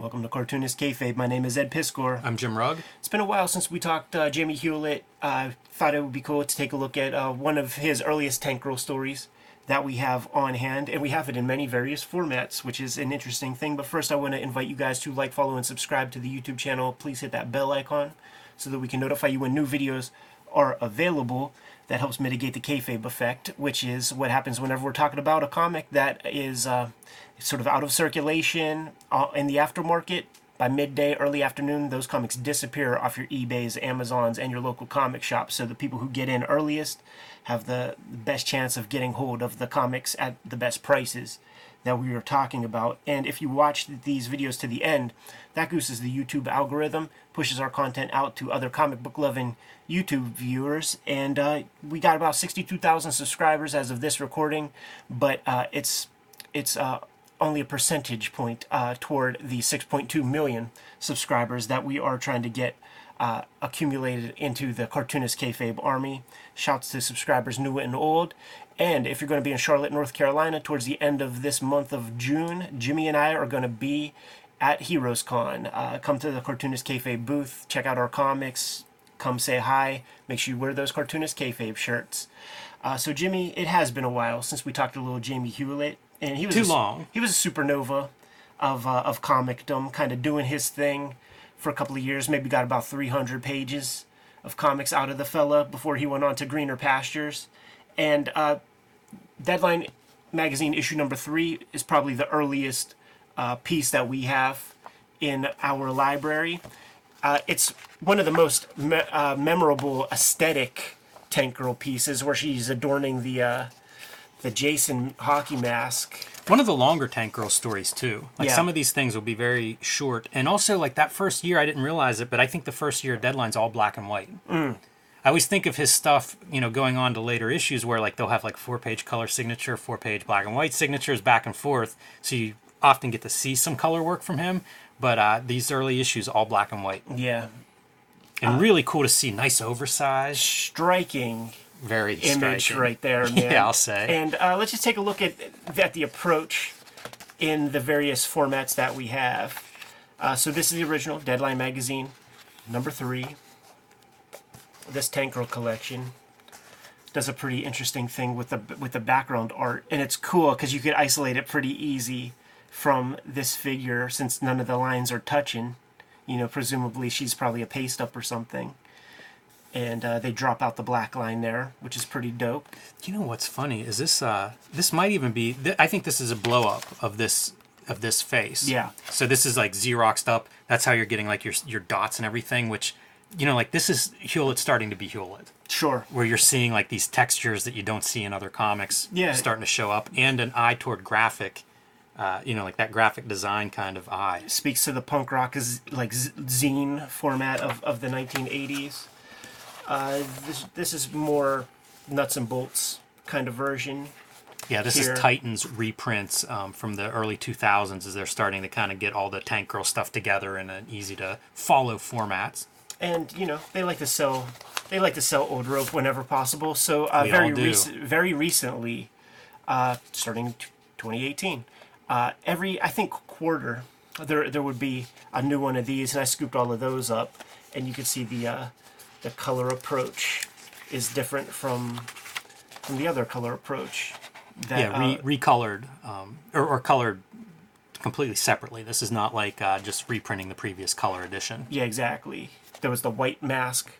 Welcome to Cartoonist Kayfabe. My name is Ed Piskor. I'm Jim Rugg. It's been a while since we talked uh, Jamie Hewlett. Uh, thought it would be cool to take a look at uh, one of his earliest Tank Girl stories that we have on hand, and we have it in many various formats, which is an interesting thing. But first, I want to invite you guys to like, follow, and subscribe to the YouTube channel. Please hit that bell icon so that we can notify you when new videos are available. That helps mitigate the kayfabe effect, which is what happens whenever we're talking about a comic that is uh, sort of out of circulation uh, in the aftermarket. By midday, early afternoon, those comics disappear off your eBays, Amazons, and your local comic shops. So the people who get in earliest have the best chance of getting hold of the comics at the best prices that we were talking about. And if you watch these videos to the end, that gooses the YouTube algorithm, pushes our content out to other comic book loving YouTube viewers. And uh, we got about 62,000 subscribers as of this recording, but uh, it's it's uh, only a percentage point uh, toward the 6.2 million subscribers that we are trying to get uh, accumulated into the Cartoonist Kayfabe army. Shouts to subscribers new and old. And if you're going to be in Charlotte, North Carolina, towards the end of this month of June, Jimmy and I are going to be at Heroes Con. Uh, come to the Cartoonist Kayfabe booth, check out our comics, come say hi. Make sure you wear those Cartoonist Kayfabe shirts. Uh, so, Jimmy, it has been a while since we talked to little Jamie Hewlett, and he was Too a, long. He was a supernova of uh, of comicdom, kind of doing his thing for a couple of years. Maybe got about 300 pages of comics out of the fella before he went on to greener pastures. And uh, Deadline magazine issue number three is probably the earliest uh, piece that we have in our library. Uh, it's one of the most me- uh, memorable aesthetic Tank Girl pieces where she's adorning the uh, the Jason hockey mask. One of the longer Tank Girl stories too. Like Yeah. some of these things will be very short, and also like that first year, I didn't realize it, but I think the first year Deadline's all black and white. Mm. I always think of his stuff, you know, going on to later issues where like they'll have like four page color signature, four page black and white signatures back and forth, so you often get to see some color work from him. But uh, these early issues all black and white, Yeah, and Uh, really cool to see. Nice oversized, striking very image striking. right there, man. Yeah, I'll say. And uh, let's just take a look at at the approach in the various formats that we have. Uh, so this is the original Deadline magazine, number three. This Tank Girl collection does a pretty interesting thing with the with the background art, and it's cool because you could isolate it pretty easy from this figure since none of the lines are touching. You know, presumably she's probably a paste up or something. And uh, they drop out the black line there, which is pretty dope. You know what's funny is this. Uh, this might even be. Th- I think this is a blow up of this of this face. Yeah. So this is like xeroxed up. That's how you're getting like your your dots and everything. Which, you know, like this is Hewlett starting to be Hewlett, Sure. where you're seeing like these textures that you don't see in other comics. Yeah. Starting to show up, and an eye toward graphic. Uh, you know, like that graphic design kind of eye. speaks to the punk rock is like z- zine format of, of the 1980s. Uh, this this is more nuts and bolts kind of version. Yeah, this Here. is Titan's reprints um, from the early 2000s as they're starting to kind of get all the Tank Girl stuff together in an easy to follow format. And you know they like to sell they like to sell old rope whenever possible. So uh, We very all do. recent, very recently, uh, starting t- 2018, uh, every I think quarter there there would be a new one of these, and I scooped all of those up, and you can see the uh, the color approach is different from from the other color approach. That, yeah, re- uh, recolored um, or, or colored completely separately. This is not like uh, just reprinting the previous color edition. Yeah, exactly. There was the white mask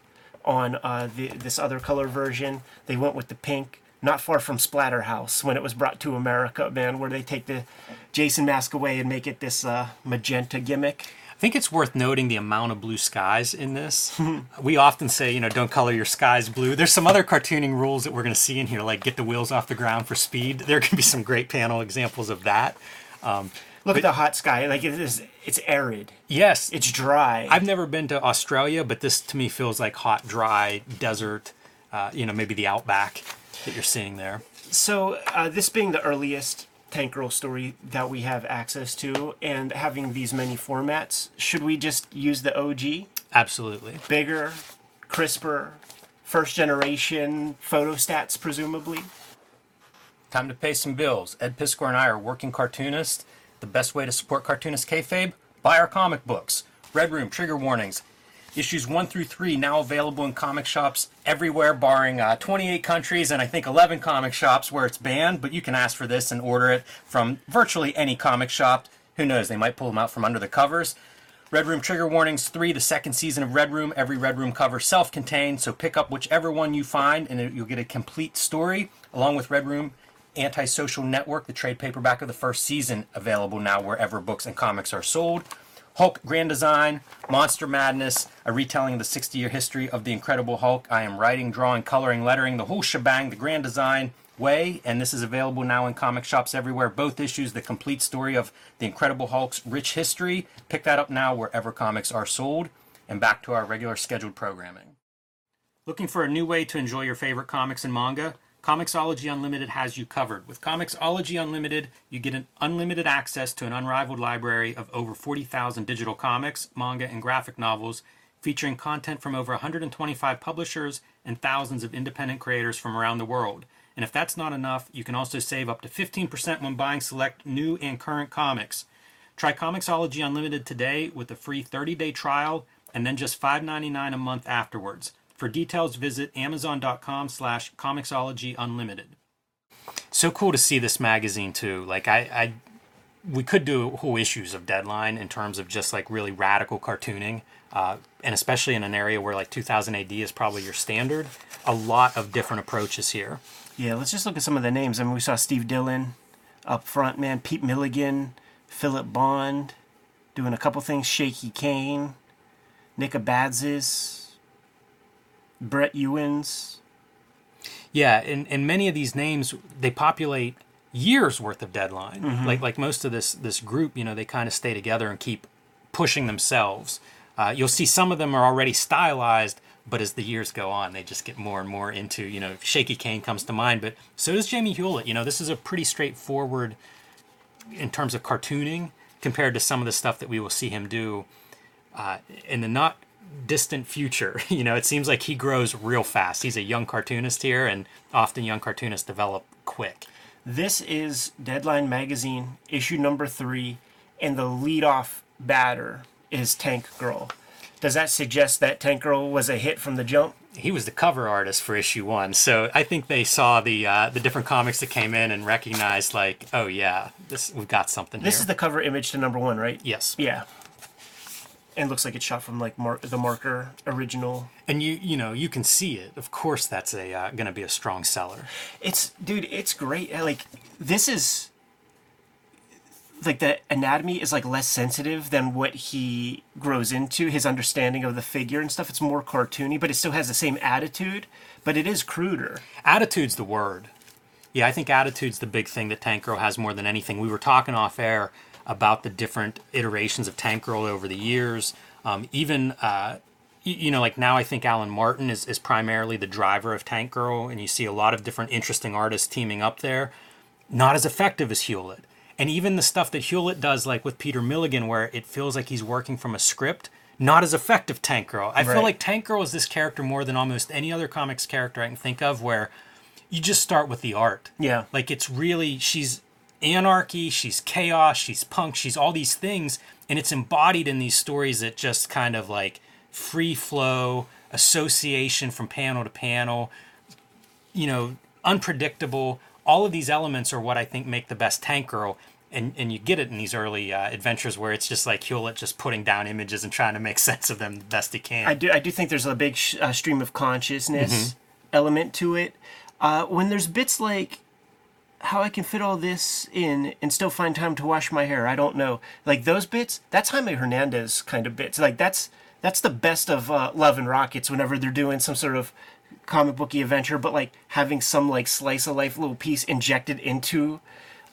on uh, the, this other color version. They went with the pink, not far from Splatterhouse when it was brought to America, man, where they take the Jason mask away and make it this uh, magenta gimmick. I think it's worth noting the amount of blue skies in this. we often say, you know, don't color your skies blue. There's some other cartooning rules that we're going to see in here, like get the wheels off the ground for speed. There can be some great panel examples of that. Look at the hot sky. Like it is, it's arid. Yes, It's dry. I've never been to Australia, but this to me feels like hot, dry desert. Uh, you know, maybe the outback that you're seeing there. So, uh, this being the earliest Tank Girl story that we have access to, and having these many formats, should we just use the OG? Absolutely. Bigger, crisper, first generation photo stats, presumably? Time to pay some bills. Ed Piskor and I are working cartoonists. The best way to support Cartoonist Kayfabe? Buy our comic books. Red Room, Trigger Warnings. Issues 1 through 3 now available in comic shops everywhere, barring uh, 28 countries and I think 11 comic shops where it's banned, but you can ask for this and order it from virtually any comic shop. Who knows, they might pull them out from under the covers. Red Room Trigger Warnings 3, the second season of Red Room. Every Red Room cover self contained, so pick up whichever one you find and you'll get a complete story, along with Red Room Antisocial Network, the trade paperback of the first season, available now wherever books and comics are sold. Hulk Grand Design, Monster Madness, a retelling of the 60 year history of the Incredible Hulk. I am writing, drawing, coloring, lettering, the whole shebang, the Grand Design way, and this is available now in comic shops everywhere. Both issues, the complete story of the Incredible Hulk's rich history. Pick that up now wherever comics are sold. And back to our regular scheduled programming. Looking for a new way to enjoy your favorite comics and manga? Comixology Unlimited has you covered. With Comixology Unlimited, you get an unlimited access to an unrivaled library of over 40,000 digital comics, manga, and graphic novels featuring content from over 125 publishers and thousands of independent creators from around the world. And if that's not enough, you can also save up to 15% when buying select new and current comics. Try Comixology Unlimited today with a free 30-day trial and then just $5.99 a month afterwards. For details, visit amazon.com slash comixology unlimited. So cool to see this magazine too. Like I, I we could do whole issues of Deadline in terms of just like really radical cartooning, uh, and especially in an area where like 2000 AD is probably your standard. A lot of different approaches here. Yeah, let's just look at some of the names. I mean, we saw Steve Dillon up front, man. Pete Milligan, Philip Bond, doing a couple things. Shaky Kane, Nick Abadzis, Brett Ewins. Yeah, and, and many of these names they populate years worth of deadline. Mm-hmm. Like like most of this this group, you know, they kind of stay together and keep pushing themselves. Uh, you'll see some of them are already stylized, but as the years go on, they just get more and more into you know. Shaky Kane comes to mind, but so does Jamie Hewlett. You know, this is a pretty straightforward in terms of cartooning compared to some of the stuff that we will see him do uh, in the not distant future. You know, it seems like he grows real fast. He's a young cartoonist here, and often young cartoonists develop quick. This is Deadline Magazine, issue number three, and the leadoff batter is Tank Girl. Does that suggest that Tank Girl was a hit from the jump? He was the cover artist for issue one, so I think they saw the uh, the different comics that came in and recognized, like, oh yeah, this we've got something. This here. is the cover image to number one, right? Yes. Yeah and looks like it's shot from like mar- the marker original. And you you know you can see it. Of course that's a uh, gonna be a strong seller. It's dude it's great. Like this is like the anatomy is like less sensitive than what he grows into his understanding of the figure and stuff. It's more cartoony but it still has the same attitude but it is cruder. Attitude's the word. Yeah i think attitude's the big thing that tank girl has more than anything. We were talking off air about the different iterations of Tank Girl over the years. Um, even uh, you know, like now I think Alan Martin is, is primarily the driver of Tank Girl, and you see a lot of different interesting artists teaming up there. Not as effective as Hewlett. And even the stuff that Hewlett does, like with Peter Milligan, where it feels like he's working from a script, not as effective Tank Girl. I right. feel like Tank Girl is this character more than almost any other comics character I can think of where you just start with the art. Yeah. Like it's really she's anarchy, she's chaos, she's punk, she's all these things, and it's embodied in these stories that just kind of like free flow, association from panel to panel, you know, unpredictable. All of these elements are what I think make the best Tank Girl. And, and you get it in these early uh, adventures where it's just like Hewlett just putting down images and trying to make sense of them the best he can. I do I do think there's a big sh- uh, stream of consciousness mm-hmm. element to it. Uh, when there's bits like how I can fit all this in and still find time to wash my hair. I don't know. Like those bits, that's Jaime Hernandez kind of bits. Like that's that's the best of uh, Love and Rockets whenever they're doing some sort of comic booky adventure, but like having some like slice of life little piece injected into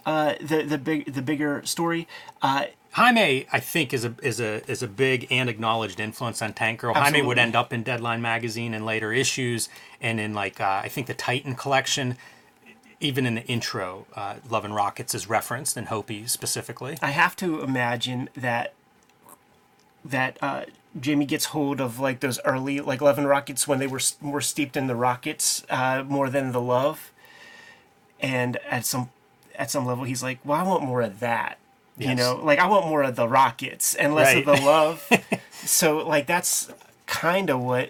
uh, the the big the bigger story. Uh, Jaime, I think, is a is a is a big and acknowledged influence on Tank Girl. Absolutely. Jaime would end up in Deadline magazine in later issues, and in like uh, I think the Titan collection even in the intro, uh, Love and Rockets is referenced, and Hopey specifically. I have to imagine that that uh, Jamie gets hold of like those early like Love and Rockets when they were more steeped in the Rockets uh, more than the love, and at some at some level he's like, well, I want more of that. You know, like I want more of the rockets and less of the love. so like that's kind of what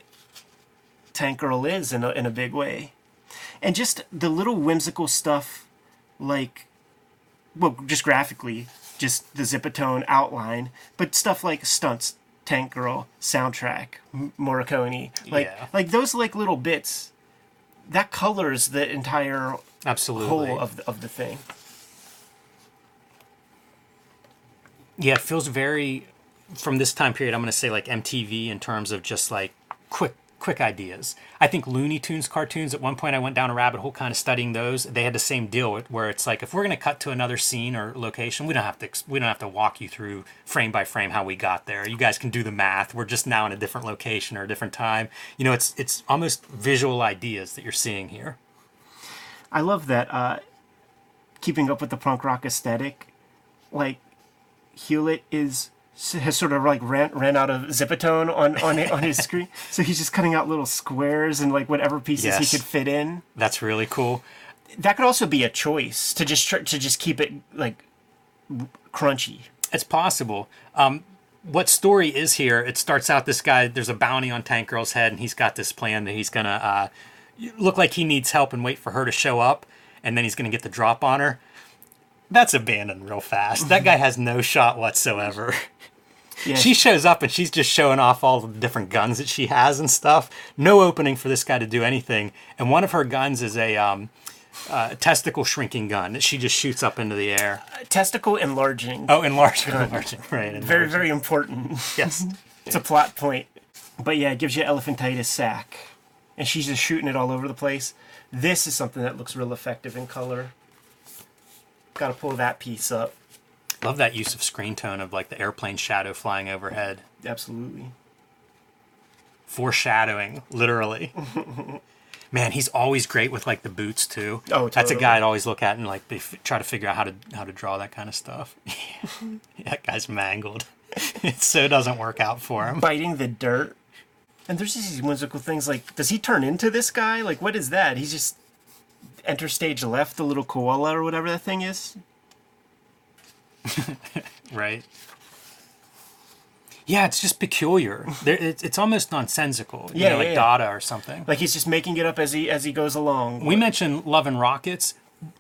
Tank Girl is in a, in a big way. And just the little whimsical stuff like well just graphically just the Zipatone outline, but stuff like stunts Tank Girl soundtrack M- Morricone like Yeah. like those like little bits that colors the entire Absolutely. whole of the, of the thing. Yeah, it feels very from this time period. I'm going to say like MTV in terms of just like quick, quick ideas. I think Looney Tunes cartoons. At one point, I went down a rabbit hole, kind of studying those. They had the same deal where it's like if we're going to cut to another scene or location, we don't have to we don't have to walk you through frame by frame how we got there. You guys can do the math. We're just now in a different location or a different time. You know, it's it's almost visual ideas that you're seeing here. I love that. Uh, keeping up with the punk rock aesthetic, like Hewlett is has sort of like ran ran out of Zipatone on on on his screen, so he's just cutting out little squares and like whatever pieces Yes. he could fit in. That's really cool. That could also be a choice to just tr- to just keep it like crunchy. It's possible. Um, what story is here? It starts out this guy. There's a bounty on Tank Girl's head, and he's got this plan that he's gonna uh, look like he needs help and wait for her to show up, and then he's gonna get the drop on her. That's abandoned real fast. That guy has no shot whatsoever. Yeah, She shows up and she's just showing off all the different guns that she has and stuff. No opening for this guy to do anything. And one of her guns is a um, uh, testicle shrinking gun that she just shoots up into the air. testicle enlarging. Oh, enlarging, enlarging, right? Enlarging. very very important. yes. It's a plot point. But yeah, it gives you elephantitis sac. And she's just shooting it all over the place. This is something that looks real effective in color. Gotta pull that piece up. Love that use of screen tone of like the airplane shadow flying overhead. Absolutely. Foreshadowing, literally. Man, he's always great with like the boots too. Oh, totally. That's a guy I'd always look at and like be, try to figure out how to how to draw that kind of stuff. that guy's mangled. it so doesn't work out for him. Biting the dirt. And there's just these whimsical things like, does he turn into this guy? Like, what is that? He's just enter stage left, the little koala or whatever that thing is. Right. Yeah, it's just peculiar. There, it's, it's almost nonsensical. You Yeah, know, like yeah, yeah. Dada or something. Like he's just making it up as he as he goes along. we mentioned Love and Rockets,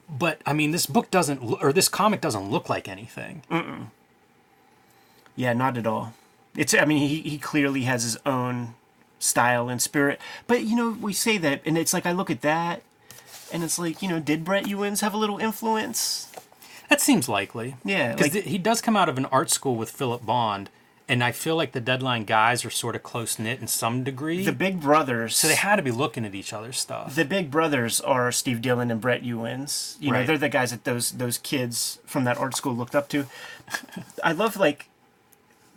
but I mean, this book doesn't, or this comic doesn't look like anything. Yeah, not at all. It's I mean he he clearly has his own style and spirit. But you know, we say that and it's like I look at that and it's like, you know, did Brett Ewins have a little influence? That seems likely. Yeah, because like- he does come out of an art school with Philip Bond, and I feel like the Deadline guys are sort of close knit in some degree. The Big Brothers. so they had to be looking at each other's stuff. the Big Brothers are Steve Dillon and Brett Ewins. You know, they're the guys that those those kids from that art school looked up to. I love like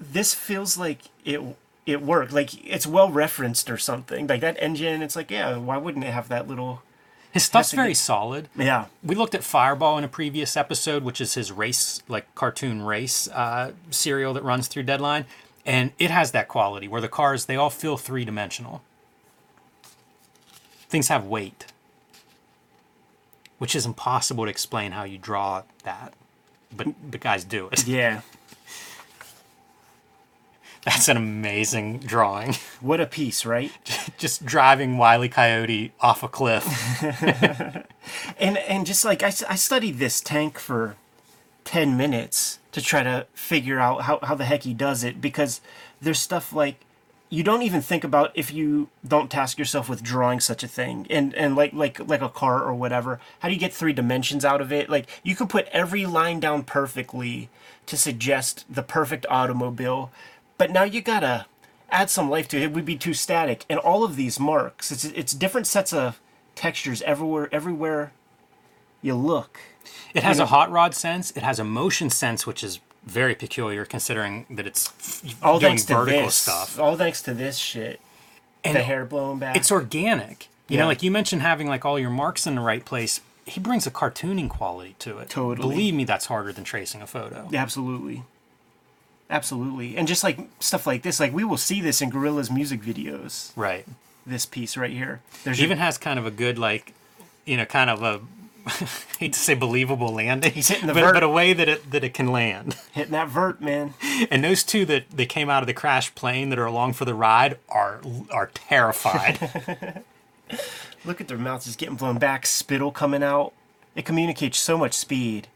this feels like it it worked. Like it's well referenced or something. Like that engine, it's like, yeah, why wouldn't it have that little His stuff's very solid. Yeah. We looked at Fireball in a previous episode, which is his race, like cartoon race uh, serial that runs through Deadline, and it has that quality where the cars they all feel three dimensional. Things have weight, which is impossible to explain how you draw that, but the guys do it. Yeah. That's an amazing drawing. What a piece, right? Just driving Wile E. Coyote off a cliff. and and just like I studied this tank for 10 minutes to try to figure out how, how the heck he does it because there's stuff like you don't even think about if you don't task yourself with drawing such a thing and and like like like a car or whatever how do you get three dimensions out of it like you could put every line down perfectly to suggest the perfect automobile but now you gotta add some life to it it would be too static and all of these marks it's it's different sets of textures everywhere everywhere you look It has know- a hot rod sense. It has a motion sense, which is very peculiar considering that it's all doing thanks to vertical this stuff. all thanks to this shit And the hair blowing back it's organic. You Yeah. know, like you mentioned having like all your marks in the right place. He brings a cartooning quality to it. Totally. Believe me, that's harder than tracing a photo. absolutely absolutely and just like stuff like this like we will see this in Gorillaz music videos Right. this piece right here there's It even has kind of a good like, you know, kind of a hate to say believable landing. He's hitting the but, vert. but a way that it that it can land. Hitting that vert, man. And those two that, that came out of the crash plane that are along for the ride are are terrified. Look at their mouths just getting blown back, spittle coming out. It communicates so much speed.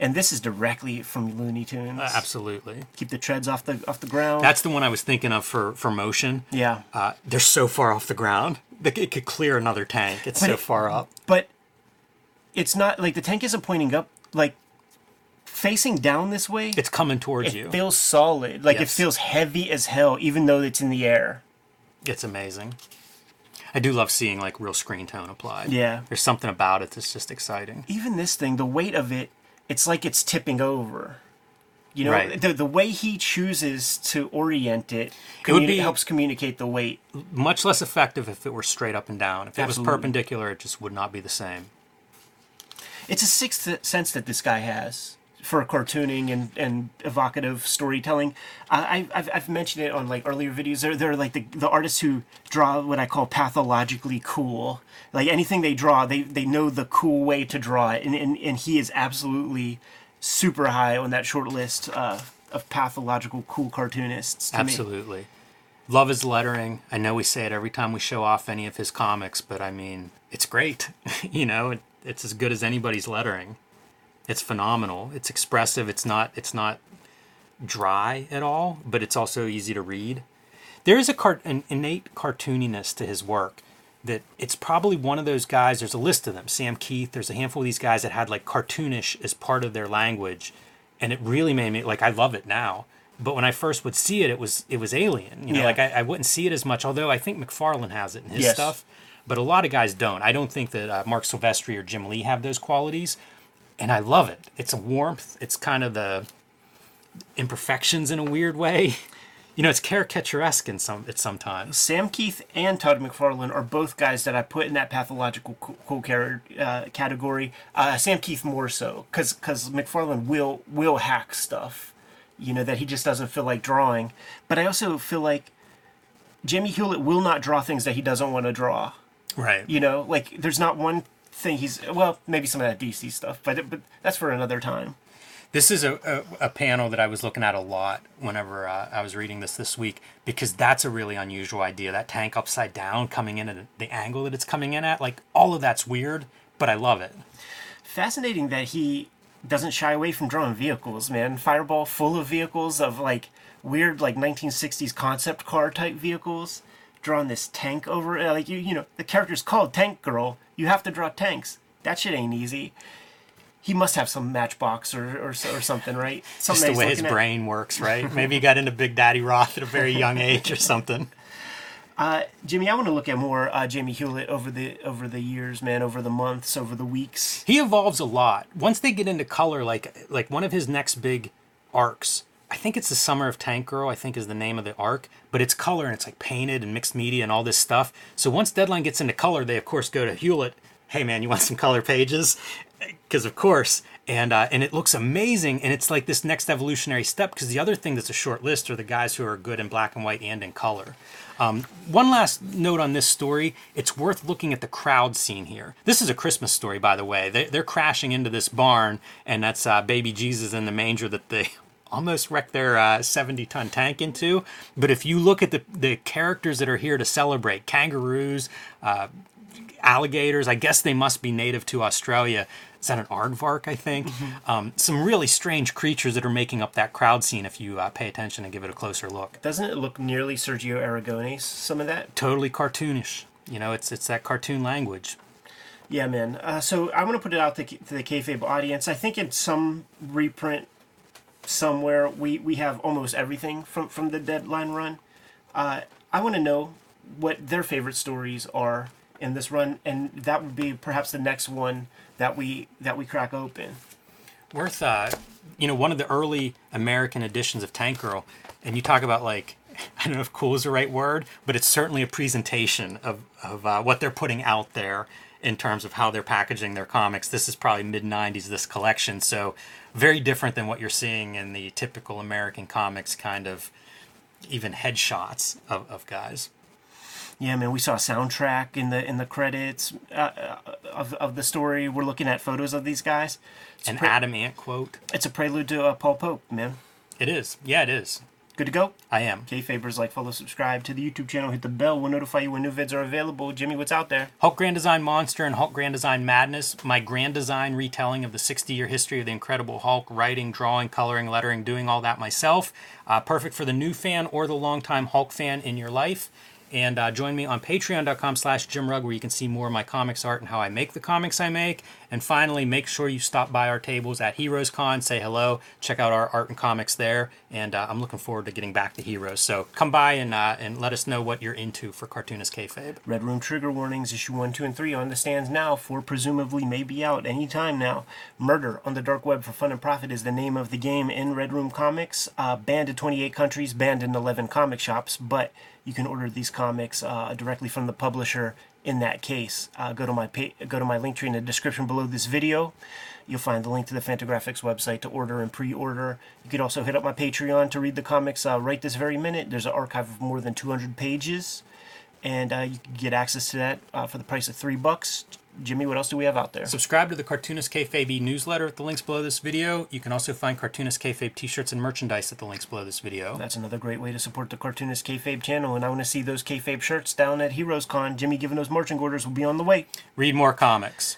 And this is directly from Looney Tunes. Absolutely. Keep the treads off the off the ground. That's the one I was thinking of for, for motion. yeah. Uh, they're so far off the ground that it could clear another tank. It's so it- far up. but it's not like the tank isn't pointing up like facing down this way. It's coming towards it you. feels solid. Like Yes. it feels heavy as hell, even though it's in the air. It's amazing. I do love seeing like real screen tone applied. Yeah. There's something about it that's just exciting. Even this thing, the weight of it, it's like it's tipping over. You know, Right. the the way he chooses to orient it, It would be- helps communicate the weight. Much less effective if it were straight up and down. If it was perpendicular, it just would not be the same. It's a sixth sense that this guy has for cartooning and, and evocative storytelling. I, I've, I've mentioned it on like earlier videos. They're, they're like the, the artists who draw what I call pathologically cool. Like anything they draw, they, they know the cool way to draw it. And, and, and he is absolutely super high on that short list uh, of pathological cool cartoonists. to me. Absolutely. Love his lettering. I know we say it every time we show off any of his comics, but I mean, it's great. you know, it, it's as good as anybody's lettering. It's phenomenal. It's expressive. It's not it's not dry at all, but it's also easy to read. There is a cart an innate cartooniness to his work that it's probably one of those guys. There's a list of them. Sam Kieth. There's a handful of these guys that had like cartoonish as part of their language, and it really made me like I love it now. But when I first would see it, it was it was alien. You know, Yeah. like I, I wouldn't see it as much. Although I think McFarlane has it in his Yes. stuff, but a lot of guys don't. I don't think that uh, Marc Silvestri or Jim Lee have those qualities, and I love it. It's a warmth. It's kind of the imperfections in a weird way. You know, it's caricaturesque in some at sometimes. Sam Kieth and Todd McFarlane are both guys that I put in that pathological cool, uh, category. Uh, Sam Kieth more so, because McFarlane will will hack stuff, you know, that he just doesn't feel like drawing. But I also feel like Jimmy Hewlett will not draw things that he doesn't want to draw. Right. You know, like there's not one thing he's well, maybe some of that DC stuff, but but that's for another time. This is a, a, a panel that I was looking at a lot whenever uh, I was reading this this week because that's a really unusual idea. That tank upside down coming in at the angle that it's coming in at, like all of that's weird, but I love it. fascinating that he doesn't shy away from drawing vehicles, man. Fireball full of vehicles of like weird like 1960s concept car type vehicles. Drawing this tank over it, like you, you know, the character's called Tank Girl. You have to draw tanks. That shit ain't easy. He must have some Matchbox or or, or something, right? Just the way his at. brain works, right? Maybe he got into Big Daddy Roth at a very young age or something. Jimmy, I want to look at more uh, Jamie Hewlett over the over the years, man, over the months, over the weeks. He evolves a lot. Once they get into color, like like one of his next big arcs, I think it's the Summer of Tank Girl. I think is the name of the arc, but it's color and it's like painted and mixed media and all this stuff. So once Deadline gets into color, they of course go to Hewlett. Hey man, you want some color pages? Because of course, and uh, and it looks amazing, and it's like this next evolutionary step. Because the other thing that's a short list are the guys who are good in black and white and in color. Um, one last note on this story it's worth looking at the crowd scene here. This is a Christmas story, by the way. They, they're crashing into this barn, and that's uh, baby Jesus in the manger that they almost wrecked their 70 ton tank into. But if you look at the, the characters that are here to celebrate kangaroos, uh, alligators. I guess they must be native to Australia. Is that an aardvark? I think. Um, some really strange creatures that are making up that crowd scene. If you uh, pay attention and give it a closer look, Doesn't it look nearly Sergio Aragonés? Some of that. totally cartoonish. You know, it's it's that cartoon language. Yeah, man. Uh, so I'm gonna put it out to, to the kayfabe audience. I think in some reprint somewhere we we have almost everything from from the deadline run. Uh, I want to know what their favorite stories are in this run, and that would be perhaps the next one that we that we crack open. Worth, uh, you know, one of the early American editions of Tank Girl, and you talk about like, I don't know if cool is the right word, but it's certainly a presentation of, of uh, what they're putting out there in terms of how they're packaging their comics. This is probably mid 90s, this collection, so very different than what you're seeing in the typical American comics kind of even headshots of, of guys. Yeah, man, we saw a soundtrack in the in the credits uh, uh, of, of the story. We're looking at photos of these guys. It's, An pre- Adam Ant quote. it's a prelude to uh, Paul Pope, man. It is. Yeah, it is. Good to go. I am. Kayfabers, like, follow, subscribe to the YouTube channel, hit the bell. We'll notify you when new vids are available. Jimmy, what's out there? Hulk Grand Design Monster and Hulk Grand Design Madness, my Grand Design retelling of the 60 year history of the Incredible Hulk, writing, drawing, coloring, lettering, doing all that myself. Uh, perfect for the new fan or the longtime Hulk fan in your life. And uh, join me on patreon.com slash jimrugg where you can see more of my comics art and how I make the comics I make. And finally, make sure you stop by our tables at Heroes Con, say hello, check out our art and comics there. And uh, I'm looking forward to getting back to Heroes. So come by and, uh, and let us know what you're into for Cartoonist Kayfabe. Red Room Trigger Warnings, issue 1, 2, and 3 on the stands now. 4 presumably may be out anytime now. Murder on the Dark Web for Fun and Profit is the name of the game in Red Room Comics. Uh, banned in 28 countries, banned in 11 comic shops, but you can order these comics uh, directly from the publisher in that case. Uh, go to my pa- go to my link tree in the description below this video. You'll find the link to the Fantagraphics website to order and pre-order. You could also hit up my Patreon to read the comics uh, right this very minute. There's an archive of more than 200 pages, and uh, you can get access to that uh, for the price of three bucks. Jimmy, what else do we have out there? Subscribe to the Cartoonist Kayfabe newsletter at the links below this video. You can also find Cartoonist Kayfabe t-shirts and merchandise at the links below this video. That's another great way to support the Cartoonist Kayfabe channel, and I want to see those Kayfabe shirts down at Heroes Con. Jimmy giving those marching orders will be on the way. Read more comics.